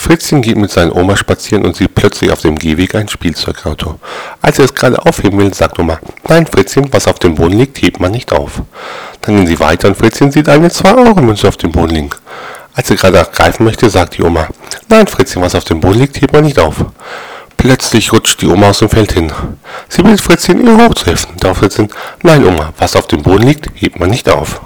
Fritzchen geht mit seiner Oma spazieren und sieht plötzlich auf dem Gehweg ein Spielzeugauto. Als er es gerade aufheben will, sagt Oma, nein Fritzchen, was auf dem Boden liegt, hebt man nicht auf. Dann gehen sie weiter und Fritzchen sieht eine 2-Euro-Münze auf dem Boden liegen. Als er gerade ergreifen möchte, sagt die Oma, nein Fritzchen, was auf dem Boden liegt, hebt man nicht auf. Plötzlich rutscht die Oma aus dem Feld hin. Sie bittet Fritzchen, ihr hochzuhelfen. Darauf Fritzchen, nein Oma, was auf dem Boden liegt, hebt man nicht auf.